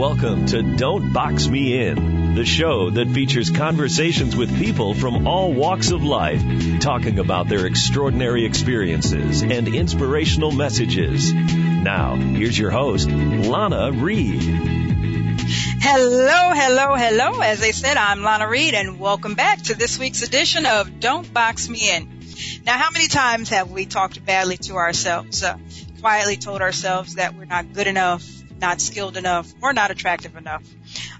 Welcome to Don't Box Me In, the show that features conversations with people from all walks of life, talking about their extraordinary experiences and inspirational messages. Now, here's your host, Lana Reed. Hello, hello, hello. As I said, I'm Lana Reed, and welcome back to this week's edition of Don't Box Me In. Now, how many times have we talked badly to ourselves, uh, quietly told ourselves that we're not good enough, not skilled enough, or not attractive enough.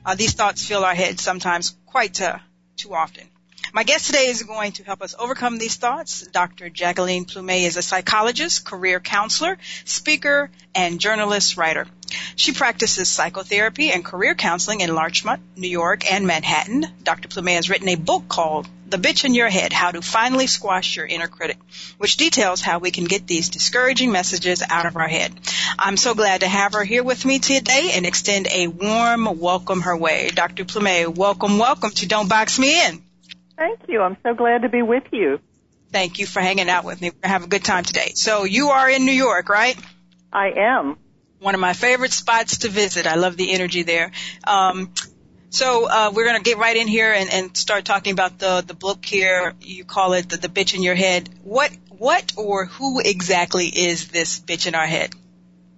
Uh, these thoughts fill our heads sometimes quite uh, too often. My guest today is going to help us overcome these thoughts. Dr. Jacqueline Plumez is a psychologist, career counselor, speaker, and journalist writer. She practices psychotherapy and career counseling in Larchmont, New York, and Manhattan. Dr. Plumez has written a book called The Bitch in Your Head, How to Finally Squash Your Inner Critic, which details how we can get these discouraging messages out of our head. I'm so glad to have her here with me today and extend a warm welcome her way. Dr. Plumez, welcome, welcome to Don't Box Me In. Thank you. I'm so glad to be with you. Thank you for hanging out with me. We're going to have a good time today. So you are in New York, right? I am. One of my favorite spots to visit. I love the energy there. Um, so uh, we're going to get right in here and, and start talking about the the book here. You call it the, the bitch in your head. What what or who exactly is this bitch in our head?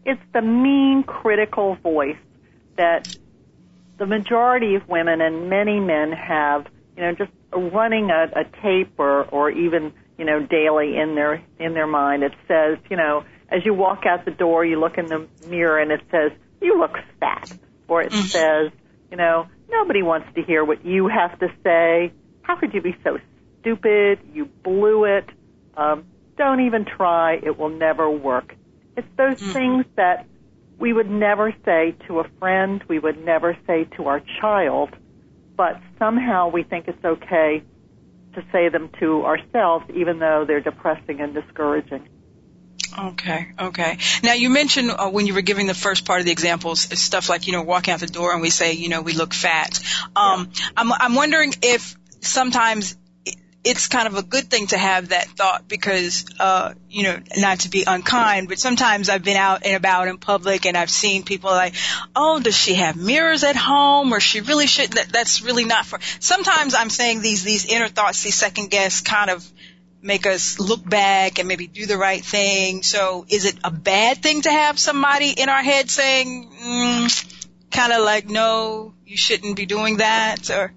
It's the mean, critical voice that the majority of women and many men have. You know, just running a, a tape or or even you know daily in their in their mind. It says, you know, as you walk out the door, you look in the mirror and it says, "You look fat," or it mm-hmm. says, you know, nobody wants to hear what you have to say. How could you be so stupid? You blew it. Um, don't even try. It will never work. It's those mm-hmm. things that we would never say to a friend. We would never say to our child but somehow we think it's okay to say them to ourselves, even though they're depressing and discouraging. Okay, okay. Now you mentioned uh, when you were giving the first part of the examples, stuff like you know walking out the door and we say you know we look fat. Um, yeah. I'm I'm wondering if sometimes it's kind of a good thing to have that thought because, uh, you know, not to be unkind, but sometimes I've been out and about in public and I've seen people like, oh, does she have mirrors at home or she really should, that, that's really not for, sometimes I'm saying these, these inner thoughts, these second guess kind of make us look back and maybe do the right thing. So is it a bad thing to have somebody in our head saying, mm, kind of like, no, you shouldn't be doing that or?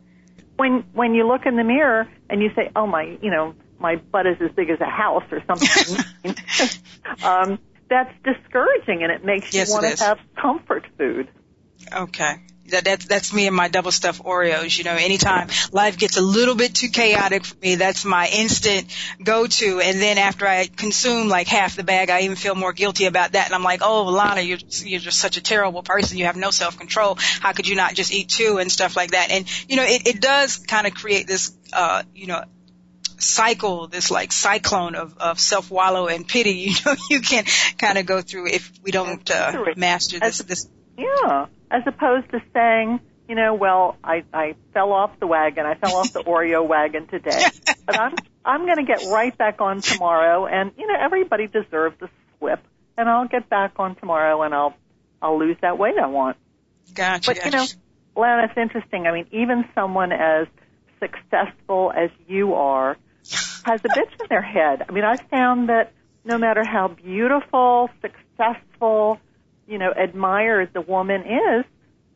when when you look in the mirror and you say, "Oh my, you know, my butt is as big as a house" or something, um, that's discouraging, and it makes yes, you want to have comfort food. Okay. That, that's that's me and my double stuffed Oreos. You know, anytime life gets a little bit too chaotic for me, that's my instant go to. And then after I consume like half the bag, I even feel more guilty about that. And I'm like, oh, Lana, you're you're just such a terrible person. You have no self control. How could you not just eat two and stuff like that? And you know, it it does kind of create this, uh, you know, cycle, this like cyclone of, of self wallow and pity, you know, you can kind of go through if we don't uh, master this, this. Yeah as opposed to saying, you know, well, I, I fell off the wagon. I fell off the Oreo wagon today, but I'm, I'm going to get right back on tomorrow. And, you know, everybody deserves a slip and I'll get back on tomorrow and I'll, I'll lose that weight I want. Gotcha. But, you know, Lana, it's interesting. I mean, even someone as successful as you are has a bitch in their head. I mean, I found that no matter how beautiful, successful, you know, admired the woman is,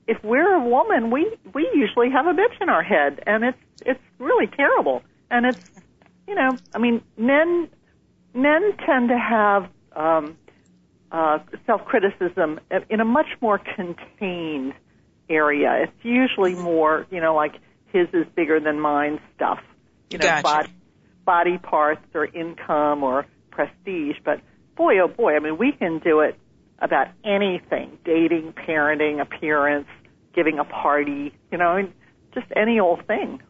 if we're a woman, we we usually have a bitch in our head, and it's it's really terrible. And it's, you know, I mean, men men tend to have um, uh, self criticism in a much more contained area. It's usually more, you know, like his is bigger than mine stuff. You know, gotcha. body, body parts or income or prestige. But boy, oh boy, I mean, we can do it about anything dating, parenting, appearance, giving a party, you know, just any old thing.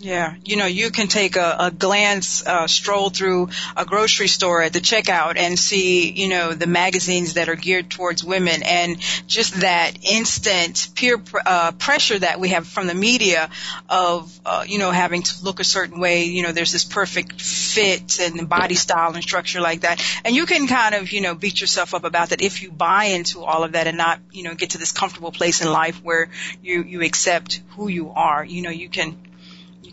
Yeah, you know, you can take a, a glance, uh, stroll through a grocery store at the checkout and see, you know, the magazines that are geared towards women and just that instant peer uh, pressure that we have from the media of, uh, you know, having to look a certain way. You know, there's this perfect fit and body style and structure like that. And you can kind of, you know, beat yourself up about that if you buy into all of that and not, you know, get to this comfortable place in life where you, you accept who you are. You know, you can,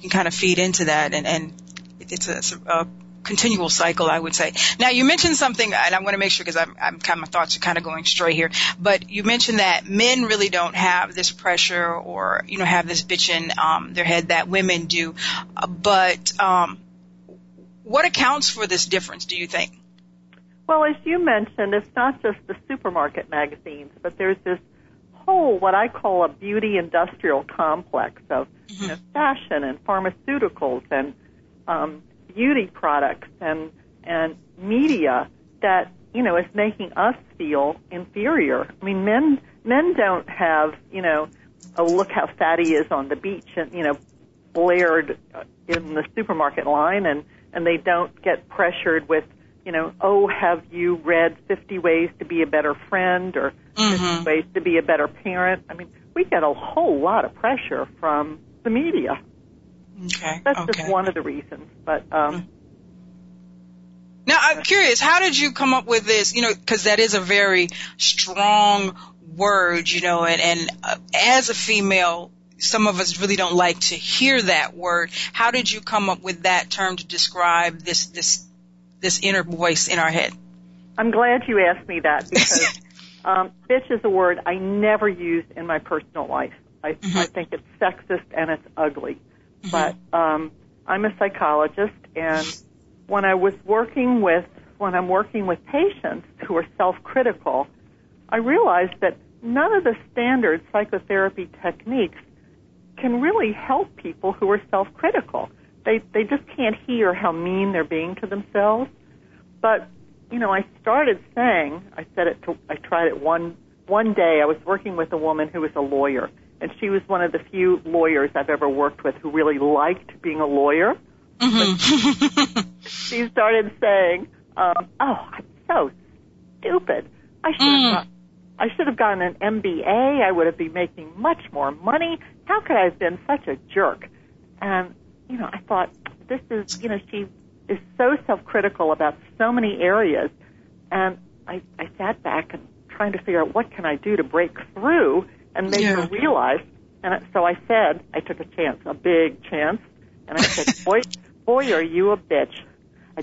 can kind of feed into that and, and it's a, a, continual cycle, I would say. Now you mentioned something, and I want to make sure because I'm, I'm kind of, my thoughts are kind of going stray here, but you mentioned that men really don't have this pressure or, you know, have this bitch in, um, their head that women do. But, um, what accounts for this difference, do you think? Well, as you mentioned, it's not just the supermarket magazines, but there's this whole what I call a beauty industrial complex of mm-hmm. you know, fashion and pharmaceuticals and um, beauty products and and media that you know is making us feel inferior. I mean, men men don't have you know, oh look how fat he is on the beach and you know, blared in the supermarket line, and and they don't get pressured with you know, oh, have you read 50 Ways to Be a Better Friend or mm-hmm. 50 Ways to Be a Better Parent? I mean, we get a whole lot of pressure from the media. Okay. That's okay. just one of the reasons. But, um, mm. now I'm curious, how did you come up with this? You know, because that is a very strong word, you know, and, and uh, as a female, some of us really don't like to hear that word. How did you come up with that term to describe this this this inner voice in our head? I'm glad you asked me that because um, bitch is a word I never use in my personal life. I, mm-hmm. I think it's sexist and it's ugly. Mm-hmm. But um, I'm a psychologist, and when I was working with when I'm working with patients who are self-critical, I realized that none of the standard psychotherapy techniques can really help people who are self-critical they they just can't hear how mean they're being to themselves. But you know, I started saying, I said it to, I tried it one one day. I was working with a woman who was a lawyer, and she was one of the few lawyers I've ever worked with who really liked being a lawyer. Mm-hmm. she started saying, um, "Oh, I'm so stupid. I should have." Mm. Got, I should have gotten an MBA. I would have been making much more money. How could I have been such a jerk? And you know, I thought this is, you know, she is so self-critical about so many areas, and I, I sat back and trying to figure out what can I do to break through and make yeah. her realize. And so I said, I took a chance, a big chance, and I said, "Boy, boy, are you a bitch!"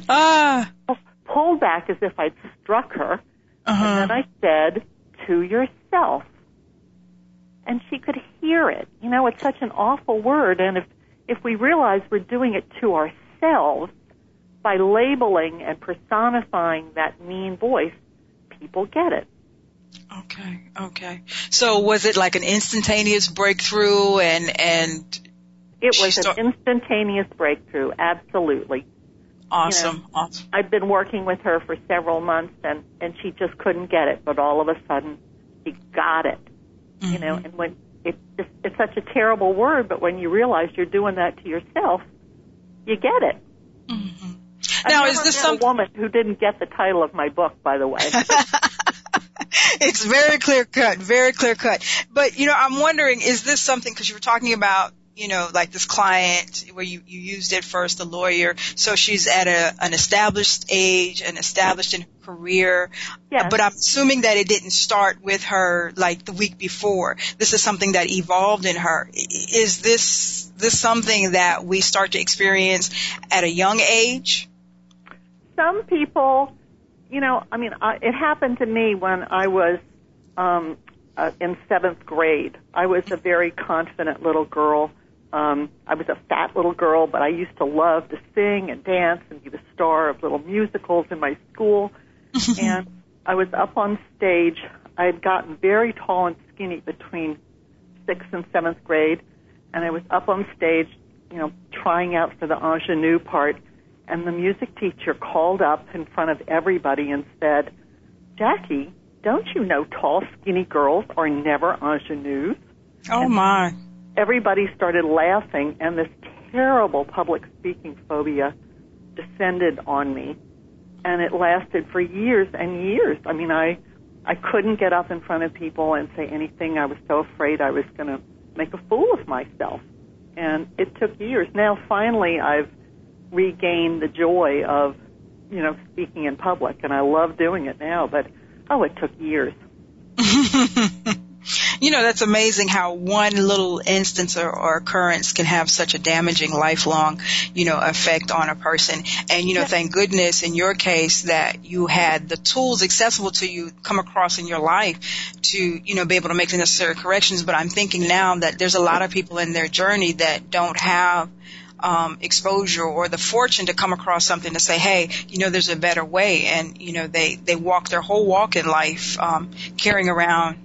I ah. pulled back as if I'd struck her, uh-huh. and then I said, "To yourself." And she could hear it. You know, it's such an awful word, and if if we realize we're doing it to ourselves by labeling and personifying that mean voice, people get it. Okay, okay. So was it like an instantaneous breakthrough and and it was start- an instantaneous breakthrough, absolutely. Awesome. You know, awesome. I've been working with her for several months and and she just couldn't get it, but all of a sudden she got it. Mm-hmm. You know, mm-hmm. and when it's it's such a terrible word, but when you realize you're doing that to yourself, you get it. Mm-hmm. Now, is this some woman who didn't get the title of my book, by the way? it's very clear cut, very clear cut. But you know, I'm wondering, is this something because you were talking about you know, like this client where you, you used it first, the lawyer. So she's at a, an established age, an established in career. Yeah. But I'm assuming that it didn't start with her like the week before. This is something that evolved in her. Is this, this something that we start to experience at a young age? Some people, you know, I mean, I, it happened to me when I was, um, uh, in seventh grade. I was a very confident little girl um, I was a fat little girl, but I used to love to sing and dance and be the star of little musicals in my school. and I was up on stage. I had gotten very tall and skinny between sixth and seventh grade, and I was up on stage, you know, trying out for the ingenue part. And the music teacher called up in front of everybody and said, Jackie, don't you know tall, skinny girls are never ingenues? Oh and my everybody started laughing, and this terrible public speaking phobia descended on me, and it lasted for years and years. I mean, I I couldn't get up in front of people and say anything. I was so afraid I was going to make a fool of myself, and it took years. Now, finally, I've regained the joy of you know speaking in public, and I love doing it now. But oh, it took years. you know, that's amazing how one little instance or, or, occurrence can have such a damaging lifelong, you know, effect on a person. And, you know, thank goodness in your case that you had the tools accessible to you come across in your life to, you know, be able to make the necessary corrections. But I'm thinking now that there's a lot of people in their journey that don't have um, exposure or the fortune to come across something to say, hey, you know, there's a better way, and you know, they they walk their whole walk in life um, carrying around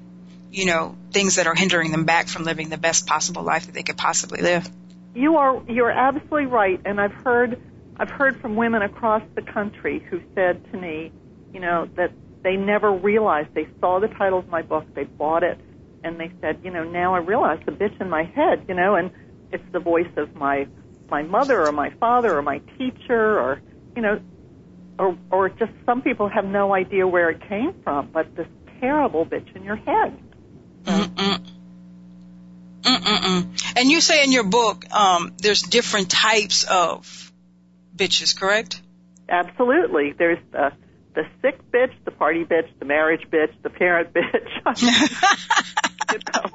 you know, things that are hindering them back from living the best possible life that they could possibly live. You are you're absolutely right, and I've heard I've heard from women across the country who said to me, you know, that they never realized they saw the title of my book, they bought it, and they said, you know, now I realize the bitch in my head, you know, and it's the voice of my my mother or my father or my teacher or you know or or just some people have no idea where it came from, but this terrible bitch in your head. Mm-mm. Mm-mm. And you say in your book, um, there's different types of bitches, correct? Absolutely. There's the the sick bitch, the party bitch, the marriage bitch, the parent bitch. you know,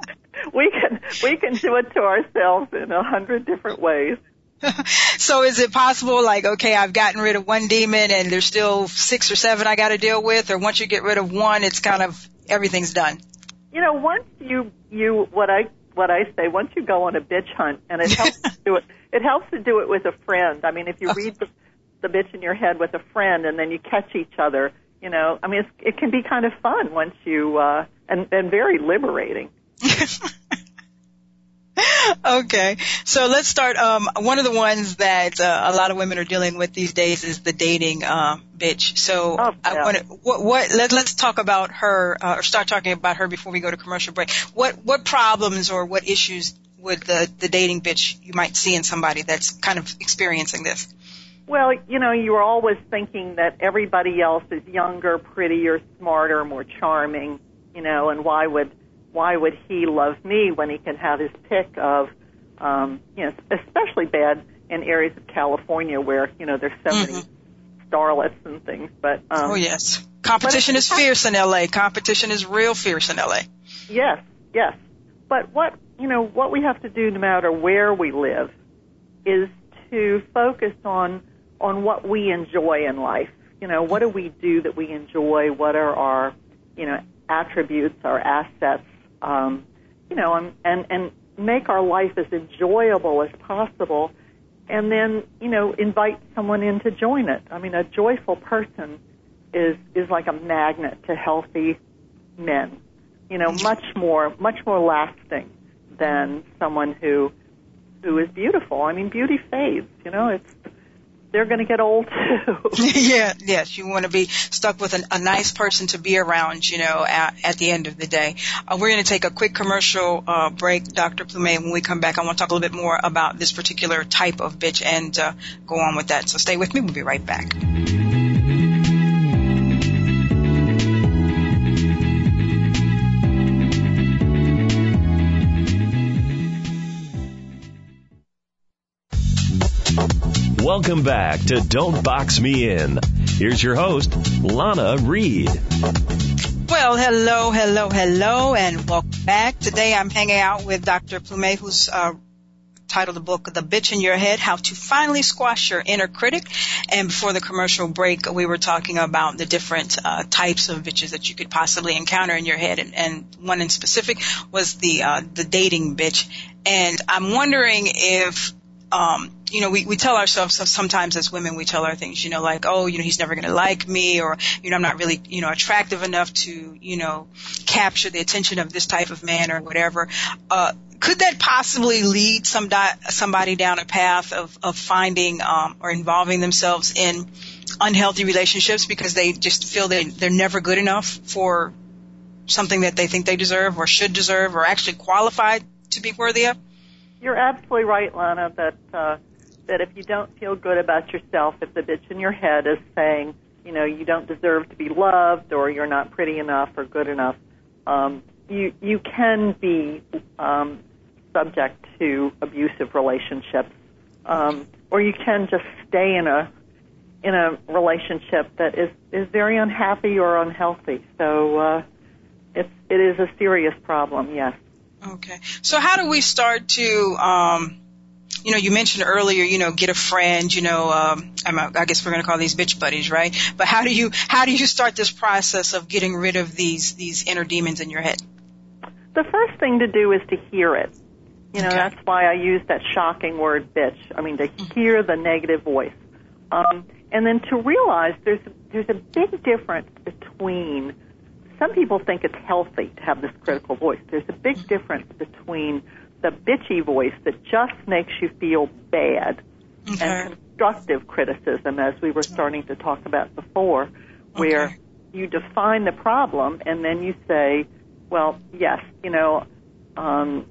we can we can do it to ourselves in a hundred different ways. so is it possible like okay i've gotten rid of one demon and there's still six or seven i got to deal with or once you get rid of one it's kind of everything's done you know, once you you what I what I say, once you go on a bitch hunt, and it helps to do it. It helps to do it with a friend. I mean, if you read the, the bitch in your head with a friend, and then you catch each other, you know, I mean, it's, it can be kind of fun once you uh, and and very liberating. okay, so let's start. Um, one of the ones that uh, a lot of women are dealing with these days is the dating um, bitch. So oh. I want to what, what let, let's talk about her uh, or start talking about her before we go to commercial break. What what problems or what issues would the the dating bitch you might see in somebody that's kind of experiencing this? Well, you know, you're always thinking that everybody else is younger, prettier, smarter, more charming, you know, and why would why would he love me when he can have his pick of, um, you know, especially bad in areas of California where you know there's so mm-hmm. many starlets and things. But um, oh yes, competition is fierce in LA. Competition is real fierce in LA. Yes, yes. But what you know, what we have to do, no matter where we live, is to focus on on what we enjoy in life. You know, what do we do that we enjoy? What are our you know attributes, our assets? Um, you know, and, and and make our life as enjoyable as possible, and then you know invite someone in to join it. I mean, a joyful person is is like a magnet to healthy men. You know, much more much more lasting than someone who who is beautiful. I mean, beauty fades. You know, it's they're going to get old too. yeah, yes, you want to be stuck with an, a nice person to be around, you know, at, at the end of the day. Uh, we're going to take a quick commercial uh, break, Dr. Plumez. When we come back, I want to talk a little bit more about this particular type of bitch and uh, go on with that. So stay with me. We'll be right back. Welcome back to Don't Box Me In. Here's your host, Lana Reed. Well, hello, hello, hello, and welcome back. Today I'm hanging out with Dr. Plumez, who's uh, titled the book The Bitch in Your Head, How to Finally Squash Your Inner Critic. And before the commercial break, we were talking about the different uh, types of bitches that you could possibly encounter in your head. And, and one in specific was the, uh, the dating bitch. And I'm wondering if um, you know, we, we tell ourselves sometimes as women, we tell our things, you know, like, oh, you know, he's never going to like me or, you know, I'm not really, you know, attractive enough to, you know, capture the attention of this type of man or whatever. Uh, could that possibly lead some di- somebody down a path of, of finding, um, or involving themselves in unhealthy relationships because they just feel they, they're never good enough for something that they think they deserve or should deserve or actually qualified to be worthy of? You're absolutely right, Lana. That uh, that if you don't feel good about yourself, if the bitch in your head is saying, you know, you don't deserve to be loved, or you're not pretty enough or good enough, um, you you can be um, subject to abusive relationships, um, or you can just stay in a in a relationship that is is very unhappy or unhealthy. So uh, it's it is a serious problem. Yes. Okay. So how do we start to um, you know, you mentioned earlier, you know, get a friend, you know, um, I guess we're going to call these bitch buddies, right? But how do you, how do you start this process of getting rid of these, these inner demons in your head? The first thing to do is to hear it. You know, okay. that's why I use that shocking word bitch. I mean, to mm-hmm. hear the negative voice. Um, and then to realize there's, there's a big difference between, some people think it's healthy to have this critical voice. There's a big difference between the bitchy voice that just makes you feel bad okay. and constructive criticism, as we were starting to talk about before, where okay. you define the problem and then you say, well, yes, you know, um,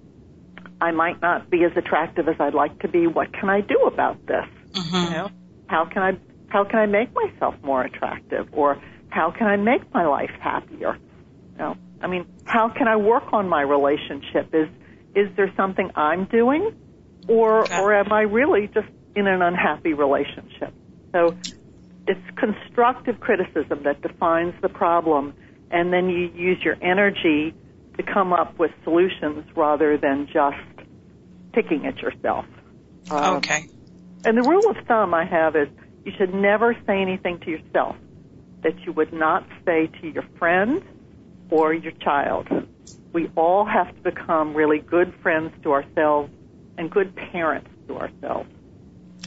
I might not be as attractive as I'd like to be. What can I do about this? Mm-hmm. You know, how can I how can I make myself more attractive, or how can I make my life happier? You know, I mean, how can I work on my relationship? Is is there something I'm doing, or okay. or am I really just in an unhappy relationship? So it's constructive criticism that defines the problem, and then you use your energy to come up with solutions rather than just picking at yourself. Um, okay. And the rule of thumb I have is you should never say anything to yourself that you would not say to your friend or your child we all have to become really good friends to ourselves and good parents to ourselves.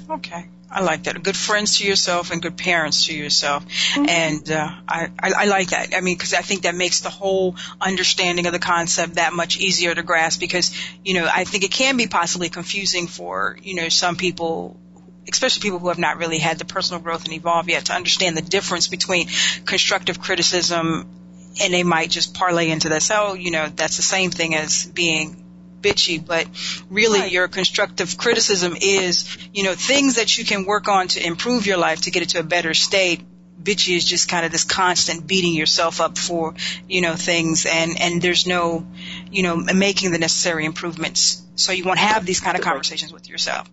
Okay. I like that. Good friends to yourself and good parents to yourself. Mm-hmm. And uh, I, I, I like that. I mean, because I think that makes the whole understanding of the concept that much easier to grasp because, you know, I think it can be possibly confusing for, you know, some people especially people who have not really had the personal growth and evolve yet to understand the difference between constructive criticism and they might just parlay into this. Oh, you know, that's the same thing as being bitchy, but really right. your constructive criticism is, you know, things that you can work on to improve your life to get it to a better state. Bitchy is just kind of this constant beating yourself up for, you know, things and, and there's no, you know, making the necessary improvements. So you won't have these kind of conversations with yourself.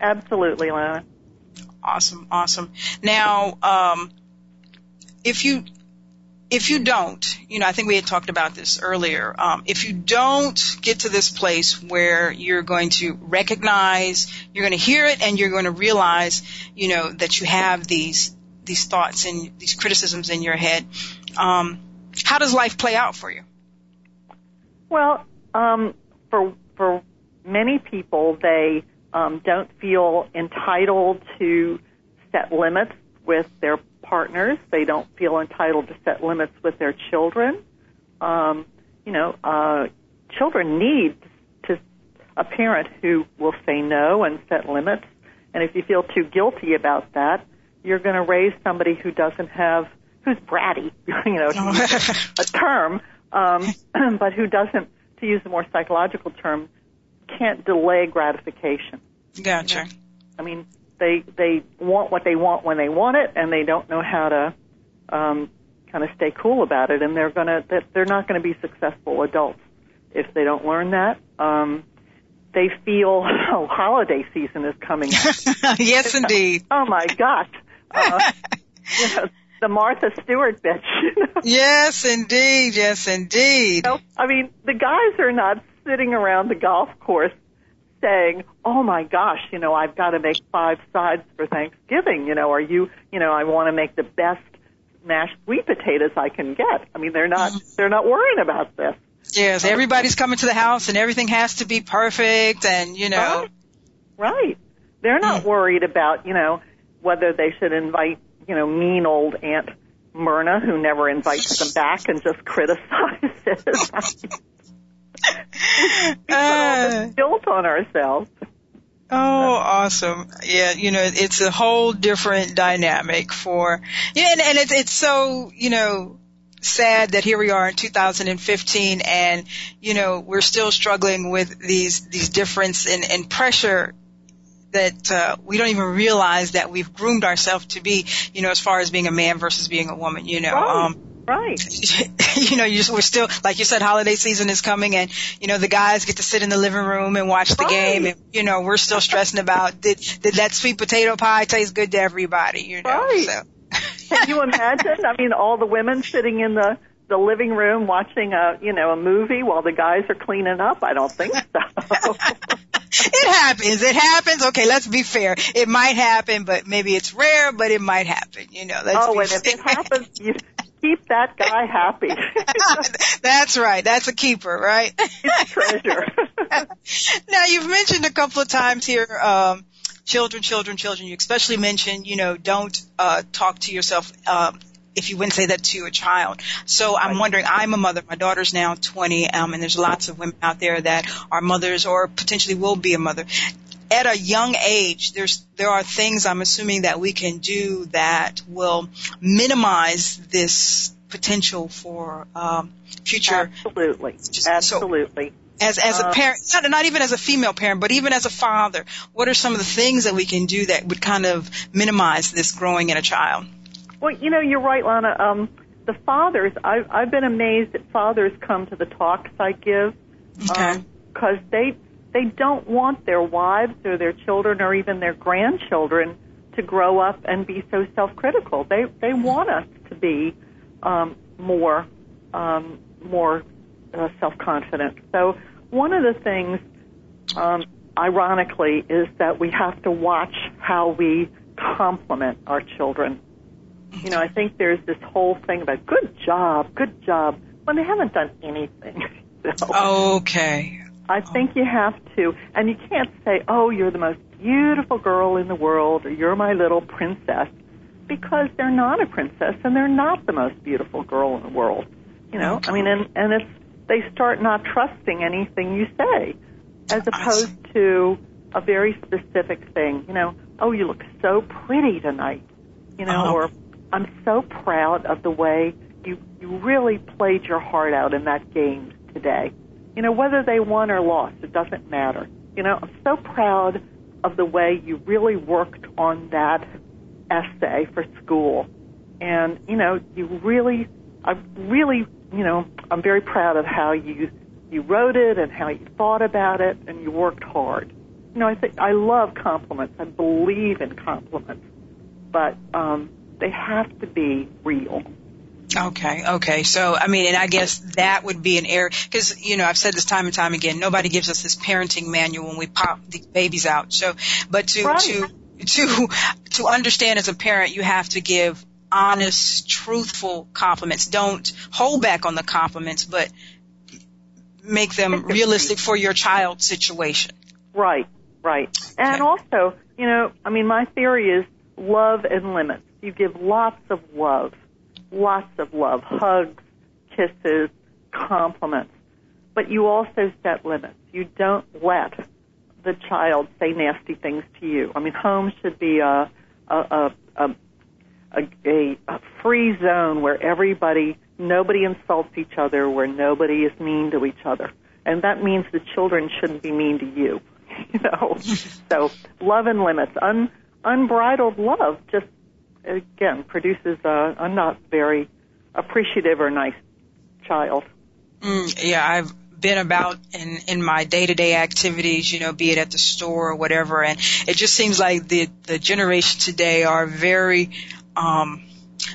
Absolutely, Lana. Awesome, awesome. Now, um, if you if you don't, you know, I think we had talked about this earlier. Um, if you don't get to this place where you're going to recognize, you're going to hear it, and you're going to realize, you know, that you have these these thoughts and these criticisms in your head, um, how does life play out for you? Well, um, for for many people, they um, don't feel entitled to set limits with their partners. They don't feel entitled to set limits with their children. Um, you know, uh, children need to a parent who will say no and set limits. And if you feel too guilty about that, you're going to raise somebody who doesn't have, who's bratty, you know, a term, um, but who doesn't, to use a more psychological term, can't delay gratification. Gotcha. You know? I mean, they they want what they want when they want it, and they don't know how to um, kind of stay cool about it, and they're gonna they're not going to be successful adults if they don't learn that. Um, they feel oh, holiday season is coming. yes, indeed. oh my gosh. Uh, you know, the Martha Stewart bitch. yes, indeed. Yes, indeed. You know, I mean, the guys are not sitting around the golf course saying, "Oh my gosh, you know, I've got to make five sides for Thanksgiving. You know, are you, you know, I want to make the best mashed sweet potatoes I can get." I mean, they're not mm-hmm. they're not worrying about this. Yes, everybody's coming to the house and everything has to be perfect and, you know. Right. right. They're not mm. worried about, you know, whether they should invite, you know, mean old Aunt Myrna who never invites them back and just criticizes. uh, guilt on ourselves. Oh, awesome. Yeah, you know, it's a whole different dynamic for, yeah, and, and it's, it's so, you know, sad that here we are in 2015 and, you know, we're still struggling with these, these difference in, in pressure that uh, we don't even realize that we've groomed ourselves to be, you know, as far as being a man versus being a woman, you know. Right. Um, right. you know, you just, we're still, like you said, holiday season is coming and, you know, the guys get to sit in the living room and watch the right. game and, you know, we're still stressing about did, did that sweet potato pie taste good to everybody, you know. Right. So. Can you imagine? I mean, all the women sitting in the the living room watching a you know a movie while the guys are cleaning up. I don't think so. it happens. It happens. Okay, let's be fair. It might happen, but maybe it's rare, but it might happen. You know. Let's oh, and if it happens, you keep that guy happy. That's right. That's a keeper, right? It's treasure. now you've mentioned a couple of times here. um children, children, children. You especially mentioned, you know, don't uh, talk to yourself um, if you wouldn't say that to a child. So I'm wondering, I'm a mother. My daughter's now 20, um, and there's lots of women out there that are mothers or potentially will be a mother. At a young age, there's there are things I'm assuming that we can do that will minimize this potential for um, future. Absolutely, absolutely. So, as as a uh, parent, not, not even as a female parent, but even as a father, what are some of the things that we can do that would kind of minimize this growing in a child? Well, you know, you're right, Lana. Um, the fathers, I, I've been amazed that fathers come to the talks I give because um, they they don't want their wives or their children or even their grandchildren to grow up and be so self-critical. They they want us to be um, more um, more uh, self-confident. So one of the things, um, ironically, is that we have to watch how we compliment our children. You know, I think there's this whole thing about good job, good job, when they haven't done anything. so okay. I think you have to, and you can't say, oh, you're the most beautiful girl in the world, or you're my little princess, because they're not a princess and they're not the most beautiful girl in the world. You know, I mean, and, and it's they start not trusting anything you say, as opposed to a very specific thing. You know, oh, you look so pretty tonight. You know, uh-huh. or I'm so proud of the way you you really played your heart out in that game today. You know, whether they won or lost, it doesn't matter. You know, I'm so proud of the way you really worked on that essay for school. And, you know, you really, I really you know, I'm very proud of how you you wrote it and how you thought about it and you worked hard. You know, I think I love compliments. I believe in compliments, but um, they have to be real. Okay, okay. So, I mean, and I guess that would be an area, because, you know, I've said this time and time again, nobody gives us this parenting manual when we pop the babies out. So, but to, right. to, to, to understand as a parent, you have to give honest, truthful compliments. Don't hold back on the compliments, but make them realistic for your child situation. Right, right. And okay. also, you know, I mean, my theory is love and limits. You give lots of love, lots of love, hugs, kisses, compliments, but you also set limits. You don't let the child say nasty things to you. I mean, home should be a, a, a, a a, a, free zone where everybody, nobody insults each other, where nobody is mean to each other. And that means the children shouldn't be mean to you. You know, so love and limits, un, unbridled love, just again produces a, a not very appreciative or nice child. Mm, yeah, I've been about in in my day to day activities, you know, be it at the store or whatever, and it just seems like the the generation today are very um,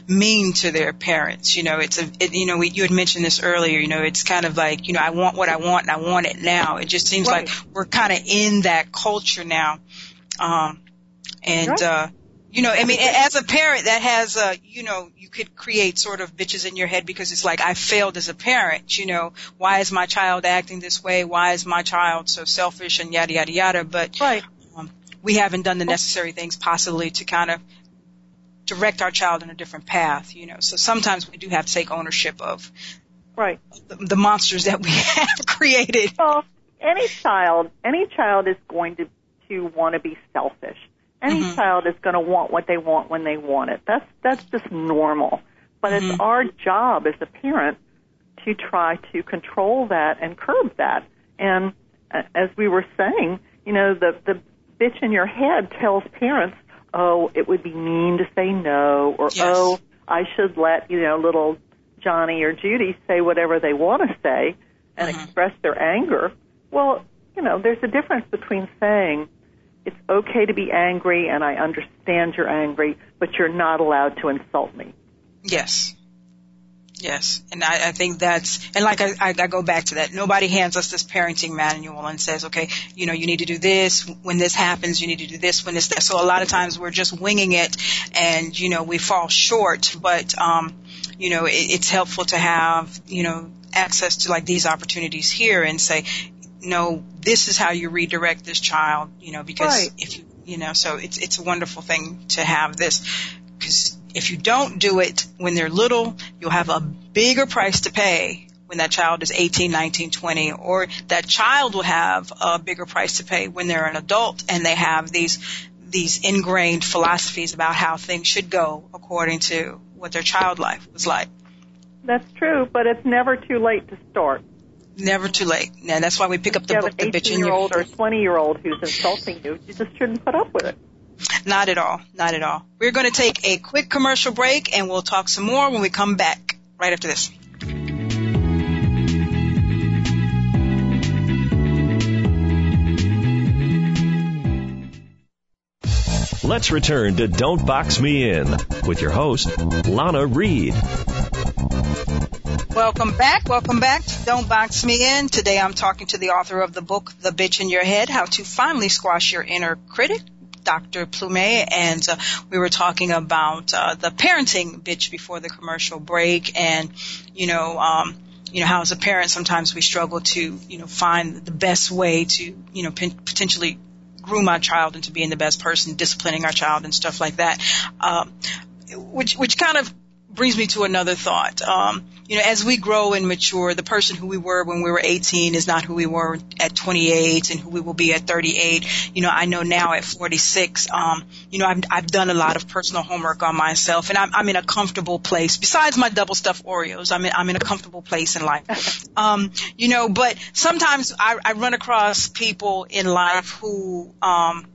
mean to their parents. You know, it's a, it, you know, we, you had mentioned this earlier, you know, it's kind of like, you know, I want what I want and I want it now. It just seems right. like we're kind of in that culture now. Um, and, right. uh, you know, I mean, as a parent that has, uh, you know, you could create sort of bitches in your head because it's like, I failed as a parent, you know, why is my child acting this way? Why is my child so selfish and yada, yada, yada. But, right. um, we haven't done the necessary things possibly to kind of direct our child in a different path, you know. So sometimes we do have to take ownership of right the, the monsters that we have created. Well, any child, any child is going to to want to be selfish. Any mm-hmm. child is going to want what they want when they want it. That's that's just normal. But Mhm. it's our job as a parent to try to control that and curb that. And uh, as we were saying, you know, the the bitch in your head tells parents, "Oh, it would be mean to say no," or Yes. "Oh, I should let you know little Johnny or Judy say whatever they want to say and Mhm. express their anger." Well, you know, there's a difference between saying it's okay to be angry and I understand you're angry, but you're not allowed to insult me. Yes. Yes. And I, I think that's, and like I, I, go back to that. Nobody hands us this parenting manual and says, okay, you know, you need to do this when this happens, you need to do this when this. So a lot of times we're just winging it and, you know, we fall short, but, um, you know, it, it's helpful to have, you know, access to like these opportunities here and say, no, this is how you redirect this child, you know, because Right. if you, you know, so it's, it's a wonderful thing to have this because if you don't do it when they're little, you'll have a bigger price to pay when that child is 18, 19, 20, or that child will have a bigger price to pay when they're an adult and they have these, these ingrained philosophies about how things should go according to what their child life was like. That's true, but it's never too late to start. Never too late. And that's why we pick up the you have book, an The Bitch 18 in year Your old or a 20 year old who's insulting you, you just shouldn't put up with it. Not at all. Not at all. We're going to take a quick commercial break and we'll talk some more when we come back right after this. Let's return to Don't Box Me In with your host, Lana Reed. Welcome back. Welcome back to Don't Box Me In. Today I'm talking to the author of the book, The Bitch in Your Head, How to Finally Squash Your Inner Critic. Dr. Plumez, and uh, we were talking about uh, the parenting bitch before the commercial break, and you know, um, you know how as a parent sometimes we struggle to you know find the best way to you know p- potentially groom our child into being the best person, disciplining our child and stuff like that. Um, which which kind of brings me to another thought. Um, you know, as we grow and mature, the person who we were when we were 18 is not who we were at 28 and who we will be at 38. You know, I know now at 46, um, you know, I've, I've done a lot of personal homework on myself and I'm, I'm in a comfortable place. Besides my double stuffed Oreos, I'm in, I'm in a comfortable place in life. Um, you know, but sometimes I, I run across people in life who, um,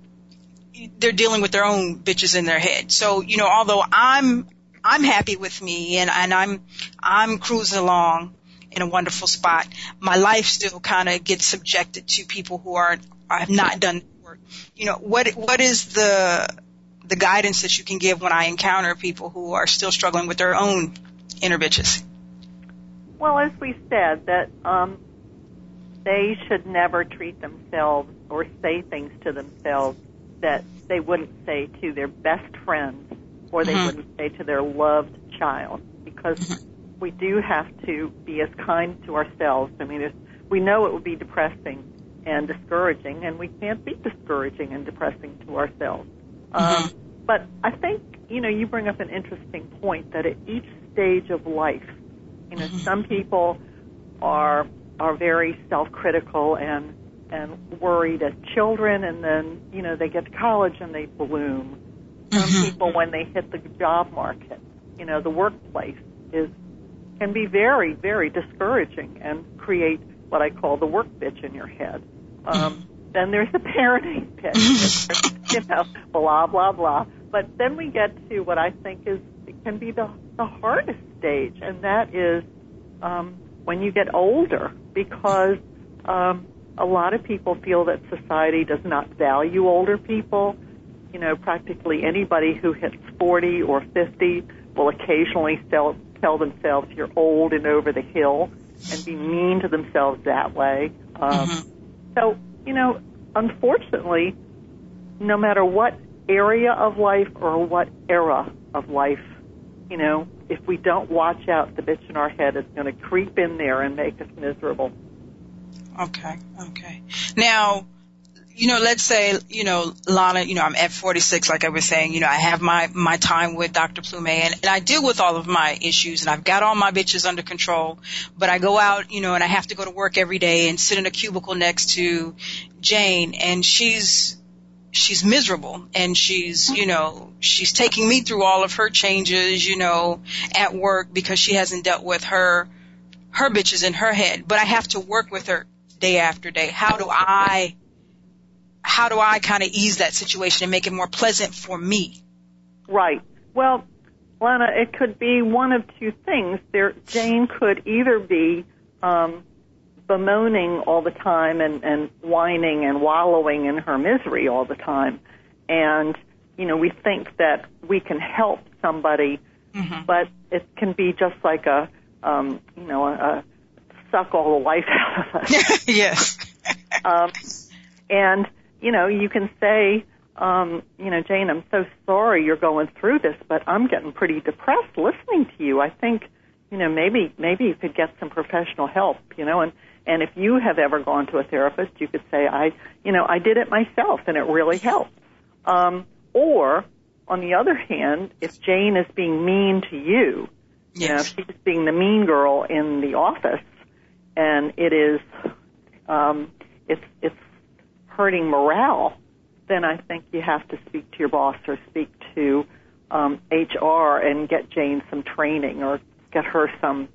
they're dealing with their own bitches in their head. So, you know, although I'm I'm happy with me and, and I'm I'm cruising along in a wonderful spot, my life still kind of gets subjected to people who aren't. I have not done the work. You know, what what is the the guidance that you can give when I encounter people who are still struggling with their own inner bitches? Well, as we said, that um, they should never treat themselves or say things to themselves that they wouldn't say to their best friends or they Mhm. wouldn't say to their loved child because we do have to be as kind to ourselves. I mean, we know it would be depressing and discouraging, and we can't be discouraging and depressing to ourselves. Um, Mhm. but I think you know you bring up an interesting point that at each stage of life, you know, Mhm. some people are are very self-critical and and worried as children, and then you know they get to college and they bloom. Some Mhm. people, when they hit the job market, you know, the workplace is can be very, very discouraging and create what I call the work bitch in your head. Um, then there's the parenting bitch, you know, blah blah blah. But then we get to what I think is it can be the the hardest stage, and that is um, when you get older, because um, a lot of people feel that society does not value older people. You know, practically anybody who hits 40 or 50 will occasionally tell, tell themselves you're old and over the hill and be mean to themselves that way. Um, Mhm. So, you know, unfortunately, no matter what area of life or what era of life, you know, if we don't watch out, the bitch in our head is going to creep in there and make us miserable. Okay, okay. Now, you know, let's say, you know, Lana, you know, I'm at 46, like I was saying, you know, I have my, my time with Dr. Plume and, and I deal with all of my issues and I've got all my bitches under control, but I go out, you know, and I have to go to work every day and sit in a cubicle next to Jane and she's she's miserable and she's, you know, she's taking me through all of her changes, you know, at work because she hasn't dealt with her, her bitches in her head. But I have to work with her day after day. How do I, how do I kind of ease that situation and make it more pleasant for me? Right. Well, Lana, it could be one of two things. There, Jane could either be um, bemoaning all the time and, and whining and wallowing in her misery all the time. And, you know, we think that we can help somebody, mm-hmm. but it can be just like a, um, you know, a, a suck all the life out of us. yes. um, and, you know, you can say, um, you know, Jane, I'm so sorry you're going through this, but I'm getting pretty depressed listening to you. I think, you know, maybe maybe you could get some professional help, you know, and and if you have ever gone to a therapist, you could say, I, you know, I did it myself and it really helped. Um, or on the other hand, if Jane is being mean to you, yes. you know, she's being the mean girl in the office and it is, um, it's, it's hurting morale, then I think you have to speak to your boss or speak to um, HR and get Jane some training or get her some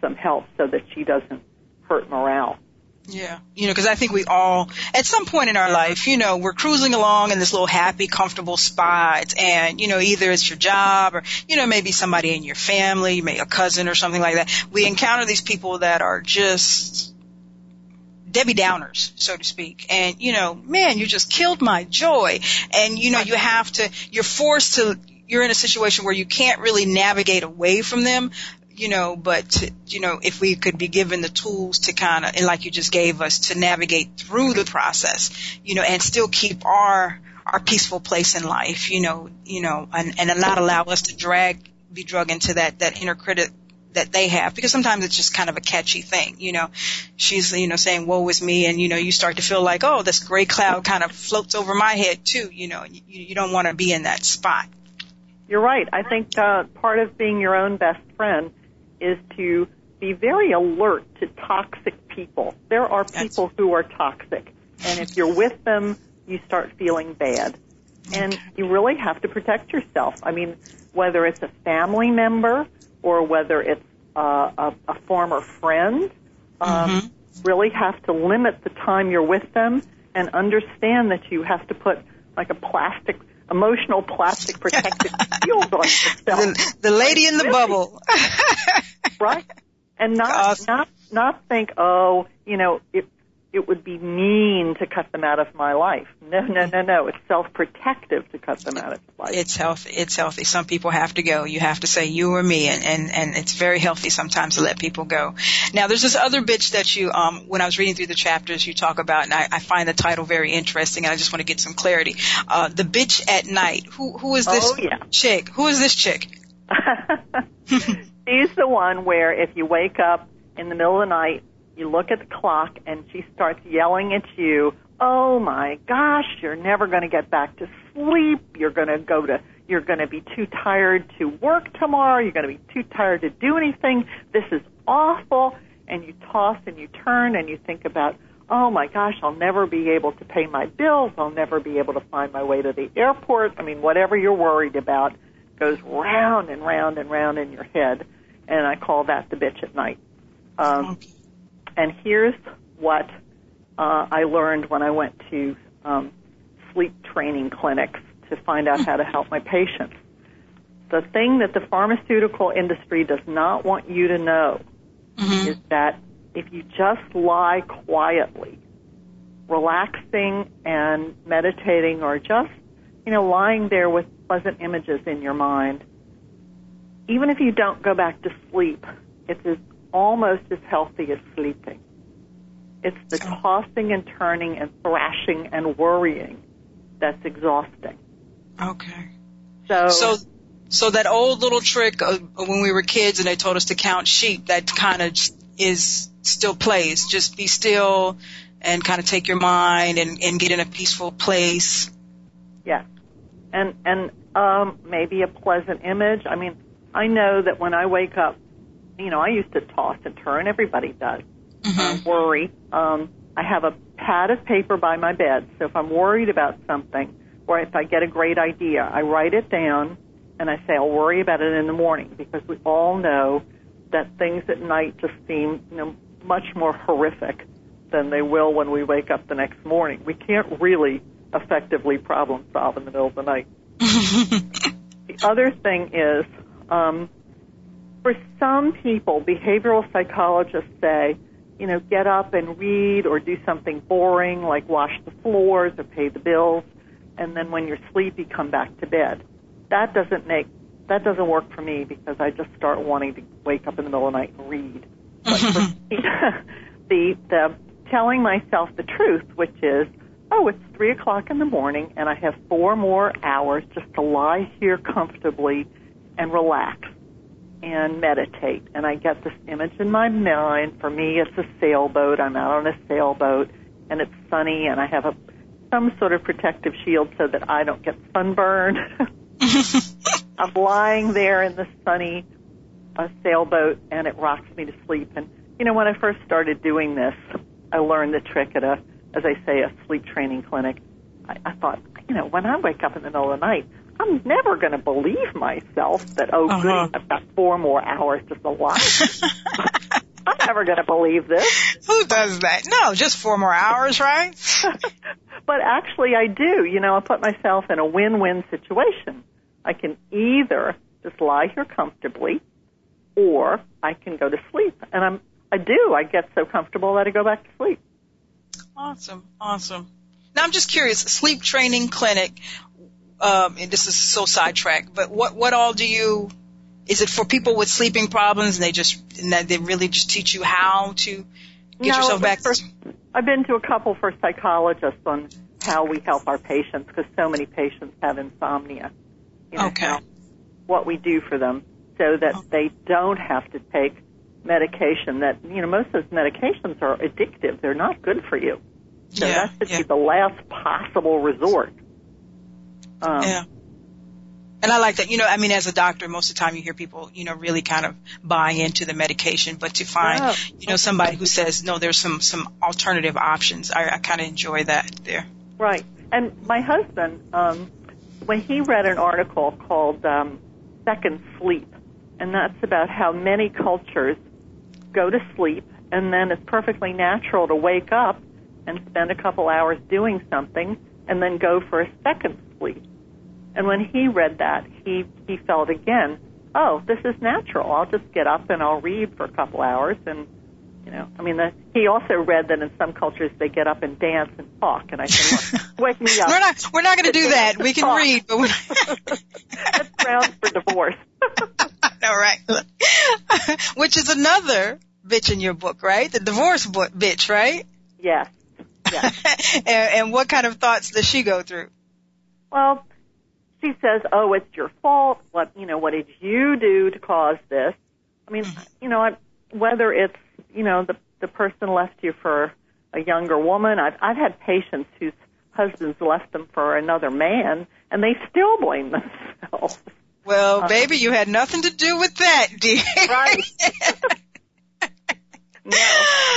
some help so that she doesn't hurt morale. Yeah, you know, because I think we all, at some point in our life, you know, we're cruising along in this little happy, comfortable spot, and you know, either it's your job or you know, maybe somebody in your family, maybe a cousin or something like that. We encounter these people that are just Debbie Downers, so to speak. And, you know, man, you just killed my joy. And, you know, you have to, you're forced to, you're in a situation where you can't really navigate away from them you know, but to, you know, if we could be given the tools to kind of, and like you just gave us, to navigate through the process, you know, and still keep our our peaceful place in life, you know, you know, and, and not allow us to drag, be drug into that that inner critic that they have because sometimes it's just kind of a catchy thing, you know. She's, you know, saying woe is me and, you know, you start to feel like, oh, this gray cloud kind of floats over my head too, you know, you, you don't want to be in that spot. You're right. I think uh, part of being your own best friend is to be very alert to toxic people. There are people who are toxic, and if you're with them, you start feeling bad. And you really have to protect yourself. I mean, whether it's a family member or whether it's uh, a, a former friend, um, mm-hmm. really have to limit the time you're with them and understand that you have to put like a plastic emotional plastic protective shield on yourself. The, the lady in the really. bubble. right? And not awesome. not not think, oh, you know, it it would be mean to cut them out of my life. No, no, no, no. It's self-protective to cut them out of life. It's healthy. It's healthy. Some people have to go. You have to say you or me, and and and it's very healthy sometimes to let people go. Now, there's this other bitch that you, um, when I was reading through the chapters, you talk about, and I, I find the title very interesting, and I just want to get some clarity. Uh, the bitch at night. Who who is this oh, yeah. chick? Who is this chick? She's the one where if you wake up in the middle of the night, you look at the clock and she starts yelling at you, "Oh my gosh, you're never going to get back to sleep. You're going to go to you're going to be too tired to work tomorrow. You're going to be too tired to do anything. This is awful." And you toss and you turn and you think about, "Oh my gosh, I'll never be able to pay my bills. I'll never be able to find my way to the airport." I mean, whatever you're worried about goes round and round and round in your head and I call that the bitch at night. Um, and here's what uh, I learned when I went to um, sleep training clinics to find out how to help my patients. The thing that the pharmaceutical industry does not want you to know mm-hmm. is that if you just lie quietly, relaxing and meditating or just, you know, lying there with pleasant images in your mind, even if you don't go back to sleep, it's as, almost as healthy as sleeping. It's the oh. tossing and turning and thrashing and worrying that's exhausting. Okay. So, so, so that old little trick of when we were kids and they told us to count sheep, that kind of is still plays. Just be still and kind of take your mind and, and get in a peaceful place. Yeah. And, and, um, maybe a pleasant image. I mean, I know that when I wake up, you know, I used to toss and turn. Everybody does. Mm-hmm. Uh, worry. Um, I have a pad of paper by my bed. So if I'm worried about something, or if I get a great idea, I write it down and I say I'll worry about it in the morning because we all know that things at night just seem, you know, much more horrific than they will when we wake up the next morning. We can't really effectively problem solve in the middle of the night. the other thing is, um, for some people, behavioral psychologists say, you know, get up and read or do something boring like wash the floors or pay the bills, and then when you're sleepy, come back to bed. That doesn't make that doesn't work for me because I just start wanting to wake up in the middle of the night and read. But for me, the the telling myself the truth, which is, oh, it's three o'clock in the morning and I have four more hours just to lie here comfortably and relax and meditate. And I get this image in my mind. For me, it's a sailboat. I'm out on a sailboat and it's sunny and I have a some sort of protective shield so that I don't get sunburned. I'm lying there in the sunny uh, sailboat and it rocks me to sleep. And you know, when I first started doing this, I learned the trick at a, as I say, a sleep training clinic. I, I thought, you know, when I wake up in the middle of the night, I'm never going to believe myself that, oh, uh-huh. goody, I've got four more hours to survive. I'm never going to believe this. Who does that? No, just four more hours, right? but actually, I do. You know, I put myself in a win-win situation. I can either just lie here comfortably, or I can go to sleep. And I'm, I do. I get so comfortable that I go back to sleep. Awesome, awesome. Now I'm just curious. Sleep training clinic. Um, and this is so sidetracked, but what what all do you? Is it for people with sleeping problems, and they just and they really just teach you how to get no, yourself back? For, I've been to a couple for psychologists on how we help our patients because so many patients have insomnia. You know, okay. What we do for them so that okay. they don't have to take medication that, you know, most of those medications are addictive. They're not good for you. So yeah, that should yeah. be the last possible resort. Um, yeah. And I like that. You know, I mean, as a doctor, most of the time you hear people, you know, really kind of buying into the medication, but to find, yeah. you know, somebody who says, no, there's some, some alternative options. I, I kind of enjoy that there. Right. And my husband, um, when he read an article called, um, Second Sleep, and that's about how many cultures go to sleep, and then it's perfectly natural to wake up and spend a couple hours doing something, and then go for a second sleep. And when he read that, he he felt again, oh, this is natural. I'll just get up and I'll read for a couple hours, and you know, I mean, the, he also read that in some cultures they get up and dance and talk, and I said, wake me up. we're not we're not going to do that. We can talk. read, but we're that's grounds for divorce. All right, which is another bitch in your book, right? The divorce book, bitch, right? Yes. Yes. and, and what kind of thoughts does she go through? Well, she says, "Oh, it's your fault. What you know? What did you do to cause this?" I mean, you know, I, whether it's you know the the person left you for a younger woman. I've I've had patients whose husbands left them for another man, and they still blame themselves. Well, uh, baby, you had nothing to do with that, dear. Right. no,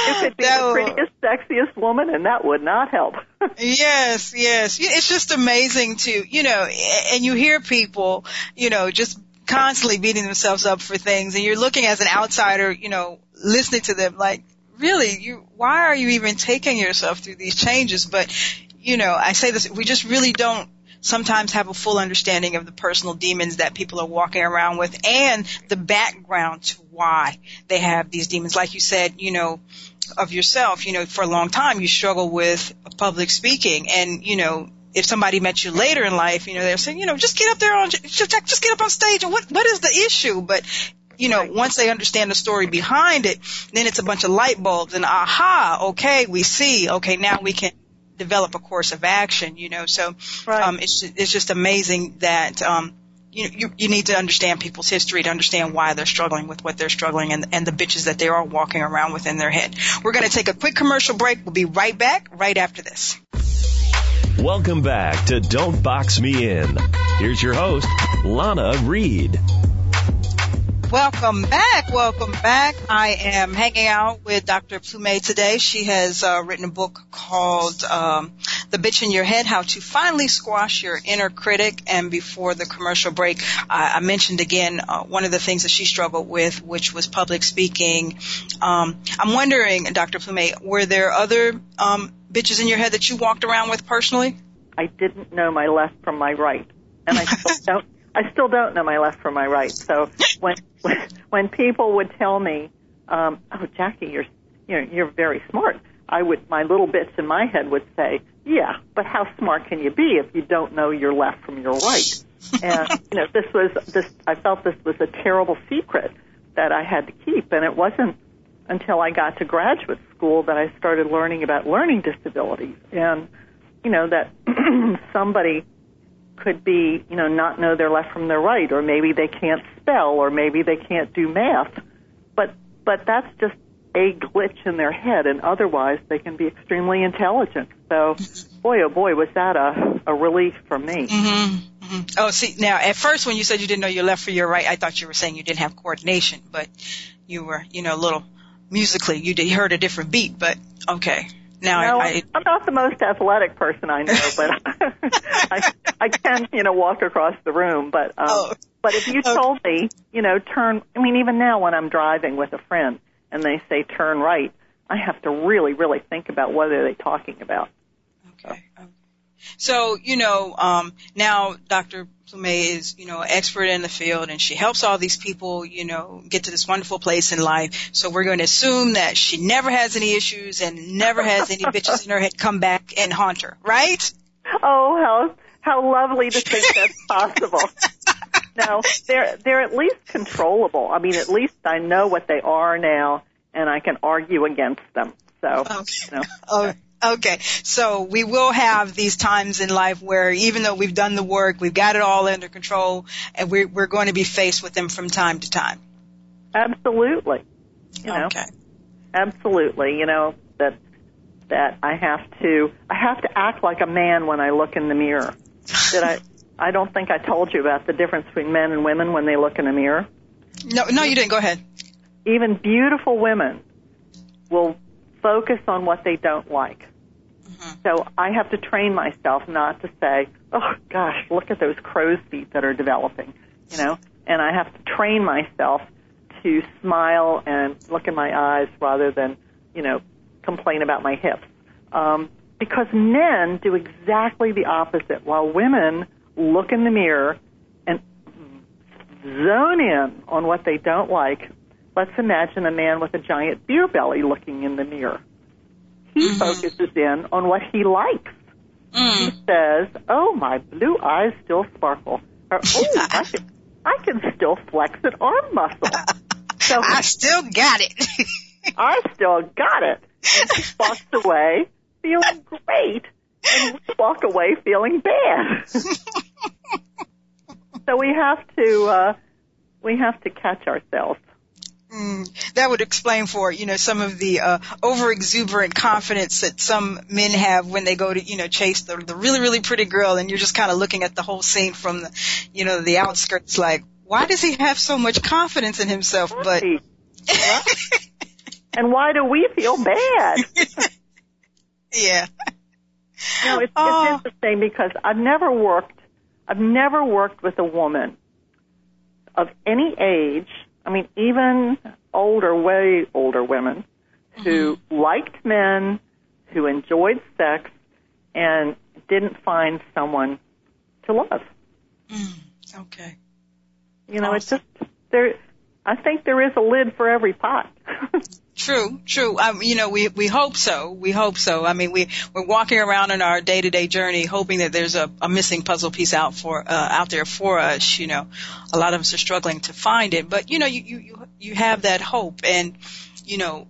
it could be No. the prettiest, sexiest woman, and that would not help. Yes, yes. It's just amazing to, you know, and you hear people, you know, just constantly beating themselves up for things and you're looking as an outsider, you know, listening to them like, really, you, why are you even taking yourself through these changes? But, you know, I say this, we just really don't sometimes have a full understanding of the personal demons that people are walking around with and the background to why they have these demons. Like you said, you know, of yourself, you know, for a long time you struggle with public speaking and, you know, if somebody met you later in life, you know, they're saying, you know, just get up there on, just, just get up on stage and what, what is the issue? But, you know, once they understand the story behind it, then it's a bunch of light bulbs and aha, okay, we see, okay, now we can develop a course of action, you know, so, Right. um, it's, it's just amazing that, um, you, you you need to understand people's history to understand why they're struggling with what they're struggling and, and the bitches that they are walking around with in their head. We're going to take a quick commercial break. We'll be right back right after this. Welcome back to Don't Box Me In. Here's your host, Lana Reed. Welcome back. Welcome back. I am hanging out with Dr. Plumez today. She has uh, written a book called um, The Bitch in Your Head, How to Finally Squash Your Inner Critic. And before the commercial break, I, I mentioned again uh, one of the things that she struggled with, which was public speaking. Um, I'm wondering, Dr. Plumez, were there other um, bitches in your head that you walked around with personally? I didn't know my left from my right. And I still don't I still don't know my left from my right. So when when people would tell me, um, "Oh, Jackie, you're you know you're very smart," I would my little bits in my head would say, "Yeah, but how smart can you be if you don't know your left from your right?" and you know, this was this. I felt this was a terrible secret that I had to keep, and it wasn't until I got to graduate school that I started learning about learning disabilities and you know that somebody could be, you know, not know their left from their right, or maybe they can't spell, or maybe they can't do math. But but that's just a glitch in their head, and otherwise they can be extremely intelligent. So, boy, oh boy, was that a a relief for me. Mm-hmm. Mm-hmm. Oh, see, now at first when you said you didn't know your left from your right, I thought you were saying you didn't have coordination, but you were, you know, a little musically, you did, heard a different beat, but okay. Now no, I, I'm not the most athletic person I know, but I, I can, you know, walk across the room. But um, oh. but if you told me, you know, turn. I mean, even now when I'm driving with a friend and they say turn right, I have to really, really think about what are they talking about. Okay. So. Okay. So, you know, um, now Dr. Plumez is, you know, expert in the field and she helps all these people, you know, get to this wonderful place in life. So we're going to assume that she never has any issues and never has any bitches in her head come back and haunt her, right? Oh, how, how lovely to think that's possible. no, they're, they're at least controllable. I mean, at least I know what they are now and I can argue against them. So, okay. you know. Oh. Okay, so we will have these times in life where even though we've done the work, we've got it all under control, and we're, we're going to be faced with them from time to time. Absolutely. You know, okay. Absolutely. You know that that I have to I have to act like a man when I look in the mirror. Did I? I don't think I told you about the difference between men and women when they look in a mirror. No, no, you didn't. Go ahead. Even beautiful women will focus on what they don't like. Mm-hmm. So I have to train myself not to say, "Oh gosh, look at those crow's feet that are developing," you know. And I have to train myself to smile and look in my eyes rather than, you know, complain about my hips. Um, because men do exactly the opposite. While women look in the mirror and zone in on what they don't like, let's imagine a man with a giant beer belly looking in the mirror he mm-hmm. focuses in on what he likes. Mm. He says, "Oh, my blue eyes still sparkle." Or, "Oh, I can, I can still flex an arm muscle." So I still got it. I still got it. And he walks away feeling great, and we walk away feeling bad. so we have to uh, we have to catch ourselves. Mm, that would explain for you know some of the uh, over exuberant confidence that some men have when they go to you know chase the, the really really pretty girl, and you're just kind of looking at the whole scene from the you know the outskirts, like why does he have so much confidence in himself? But and why do we feel bad? yeah. No, it's, oh. it's interesting because I've never worked. I've never worked with a woman of any age I mean, even older, way older women who mm-hmm. liked men, who enjoyed sex, and didn't find someone to love. Mm, okay. You know, awesome. it's just there. I think there is a lid for every pot. True, true. Um, you know, we we hope so. We hope so. I mean, we we're walking around in our day to day journey, hoping that there's a, a missing puzzle piece out for uh, out there for us. You know, a lot of us are struggling to find it, but you know, you you you have that hope, and you know,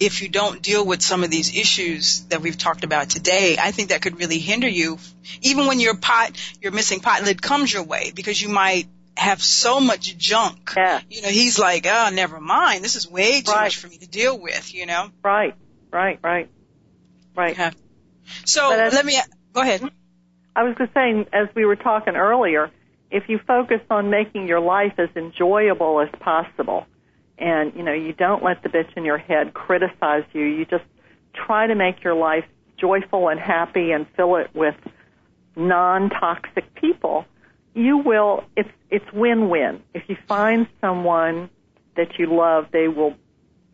if you don't deal with some of these issues that we've talked about today, I think that could really hinder you, even when your pot, your missing pot lid comes your way, because you might have so much junk. Yeah. You know, he's like, oh, never mind. This is way too right. much for me to deal with, you know? Right, right, right, right. Yeah. So as, let me, go ahead. Hmm? I was just saying, as we were talking earlier, if you focus on making your life as enjoyable as possible, and you know you don't let the bitch in your head criticize you, you just try to make your life joyful and happy and fill it with non-toxic people, you will it's it's win-win. If you find someone that you love, they will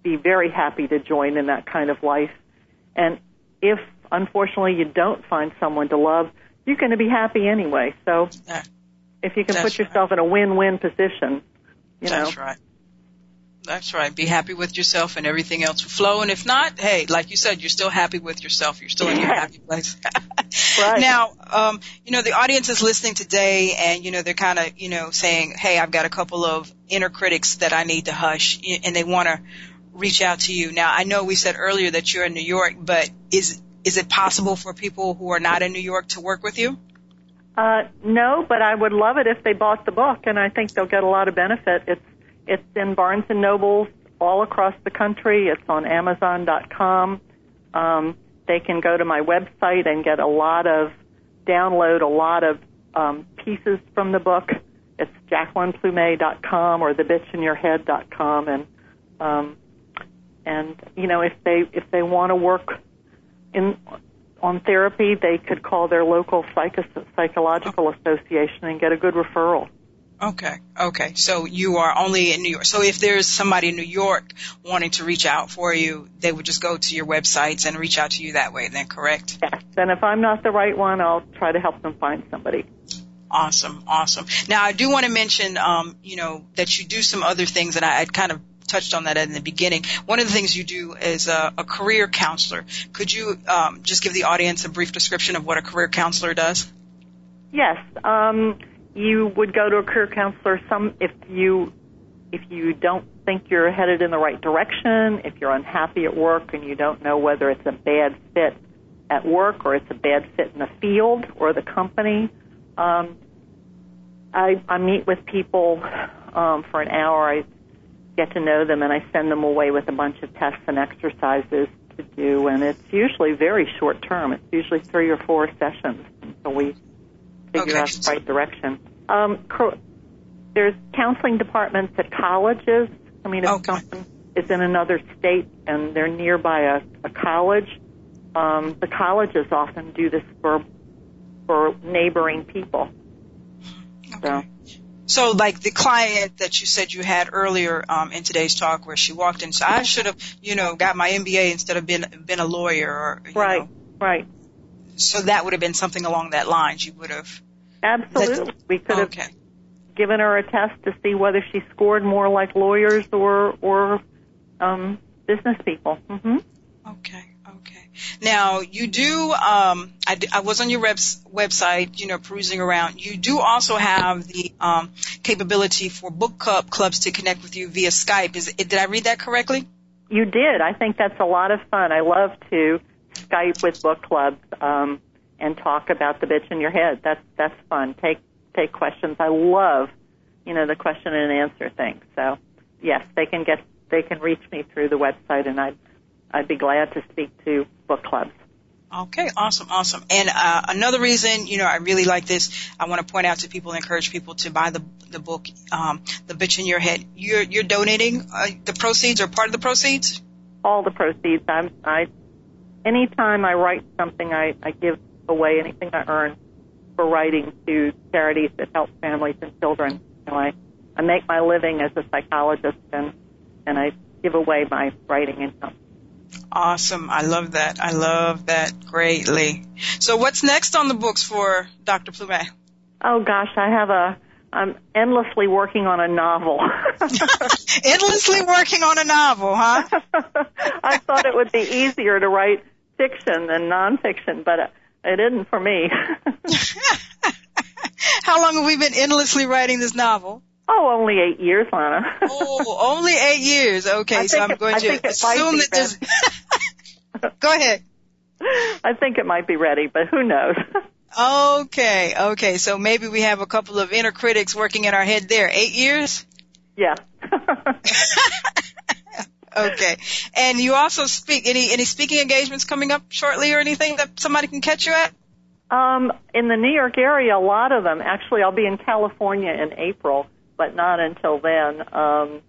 be very happy to join in that kind of life. And if unfortunately you don't find someone to love, you're going to be happy anyway. So if you can That's put yourself in a win-win position, you That's know. right. That's right. Be happy with yourself and everything else will flow. And if not, hey, like you said, you're still happy with yourself. You're still in your happy place. Right. Now, um, you know, the audience is listening today and, you know, they're kind of, you know, saying, hey, I've got a couple of inner critics that I need to hush and they want to reach out to you. Now, I know we said earlier that you're in New York, but is, is it possible for people who are not in New York to work with you? Uh, no, but I would love it if they bought the book, and I think they'll get a lot of benefit. It's it's in Barnes and Nobles all across the country. It's on Amazon.com. Um, they can go to my website and get a lot of download a lot of um, pieces from the book. It's JacquelinePlumez.com or TheBitchInYourHead.com, and um, and you know if they if they want to work in on therapy, they could call their local psycho- psychological association and get a good referral. Okay. Okay. So you are only in New York. So if there's somebody in New York wanting to reach out for you, they would just go to your websites and reach out to you that way, then correct? Yes. And if I'm not the right one, I'll try to help them find somebody. Awesome. Awesome. Now I do want to mention, um, you know, that you do some other things and I, I kind of touched on that in the beginning. One of the things you do is a, a career counselor. Could you, um, just give the audience a brief description of what a career counselor does? Yes. Um, you would go to a career counselor some if you if you don't think you're headed in the right direction, if you're unhappy at work and you don't know whether it's a bad fit at work or it's a bad fit in the field or the company. Um, I, I meet with people um, for an hour. I get to know them and I send them away with a bunch of tests and exercises to do. And it's usually very short term. It's usually three or four sessions until we figure Okay. out the right direction. Um, cor- there's counseling departments at colleges. I mean, if Okay. someone is in another state and they're nearby a, a college, um, the colleges often do this for for neighboring people. So So, like the client that you said you had earlier um, in today's talk, where she walked in, so I should have, you know, got my MBA instead of been been a lawyer, or you right, know, right, so that would have been something along that lines. You would have. absolutely. We could have given her a test to see whether she scored more like lawyers or or um, business people. hmm Okay. Okay. Now you do. Um, I, I was on your webs, website, you know, perusing around. You do also have the um, capability for book club clubs to connect with you via Skype. Is did I read that correctly? You did. I think that's a lot of fun. I love to Skype with book clubs um, and talk about the bitch in your head. That's that's fun. Take take questions. I love, you know, the question and answer thing. So yes, they can get they can reach me through the website, and I'd I'd be glad to speak to book clubs. Okay, awesome, awesome. And uh, another reason, you know, I really like this. I want to point out to people, encourage people to buy the the book, um, "The Bitch in Your Head." You're you're donating uh, the proceeds or part of the proceeds. All the proceeds. I'm I anytime I write something, I I give away anything I earn for writing to charities that help families and children. You know, I I make my living as a psychologist and and I give away my writing income. Awesome, I love that. I love that greatly. So, what's next on the books for Dr. Plumez? Oh gosh, I have a I'm endlessly working on a novel. Endlessly working on a novel, huh? I thought it would be easier to write fiction than nonfiction, but it it isn't for me. How long have we been endlessly writing this novel? oh, only eight years, Lana. Oh, only eight years. Okay, so I'm it- going I to think it might assume that there's. Go ahead. I think it might be ready, but who knows? Okay, okay. So maybe we have a couple of inner critics working in our head there. Eight years? yeah. Okay. And you also speak any any speaking engagements coming up shortly or anything that somebody can catch you at? Um, in the New York area, a lot of them. Actually, I'll be in California in April, but not until then. Um,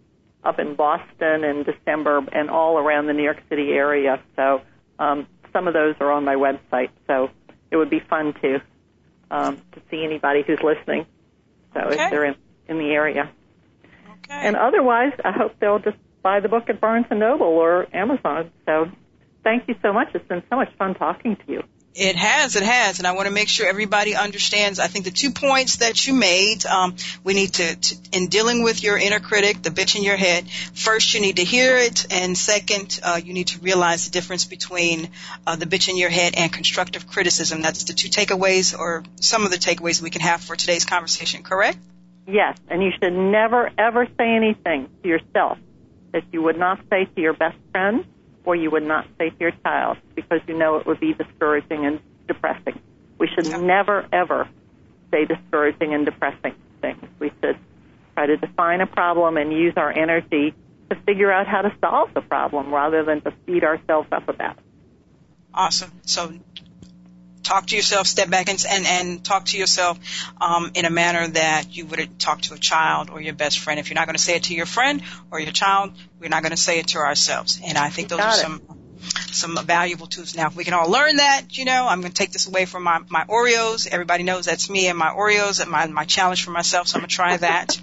up in Boston in December and all around the New York City area. So um, some of those are on my website. So it would be fun to um, to see anybody who's listening. So Okay. if they're in, in the area. Okay. And otherwise, I hope they'll just buy the book at Barnes and Noble or Amazon. So thank you so much. It's been so much fun talking to you. It has, it has, and I want to make sure everybody understands. I think the two points that you made, um, we need to, to, in dealing with your inner critic, the bitch in your head. First, you need to hear it, and second, uh, you need to realize the difference between uh, the bitch in your head and constructive criticism. That's the two takeaways, or some of the takeaways we can have for today's conversation. Correct? Yes, and you should never ever say anything to yourself that you would not say to your best friend or you would not say to your child because you know it would be discouraging and depressing. We should Yeah. never ever say discouraging and depressing things. We should try to define a problem and use our energy to figure out how to solve the problem rather than to beat ourselves up about it. Awesome. So talk to yourself, step back and, and, and talk to yourself um, in a manner that you would talk to a child or your best friend. If you're not going to say it to your friend or your child, we're not going to say it to ourselves. And I think those Got are it. some some valuable tools. Now, if we can all learn that, you know, I'm going to take this away from my, my Oreos. Everybody knows that's me and my Oreos and my, my challenge for myself, so I'm going to try that.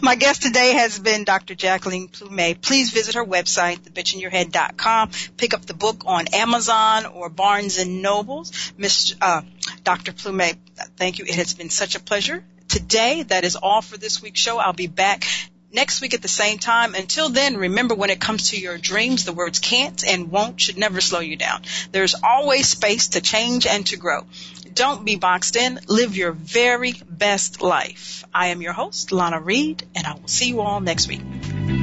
my guest today has been Dr. Jacqueline Plumez. Please visit her website, thebitchinyourhead.com. Pick up the book on Amazon or Barnes and Nobles. Miss, uh, Dr. Plumez, thank you. It has been such a pleasure. Today, that is all for this week's show. I'll be back next week at the same time. Until then, remember when it comes to your dreams, the words can't and won't should never slow you down. There's always space to change and to grow. Don't be boxed in. Live your very best life. I am your host, Lana Reed, and I will see you all next week.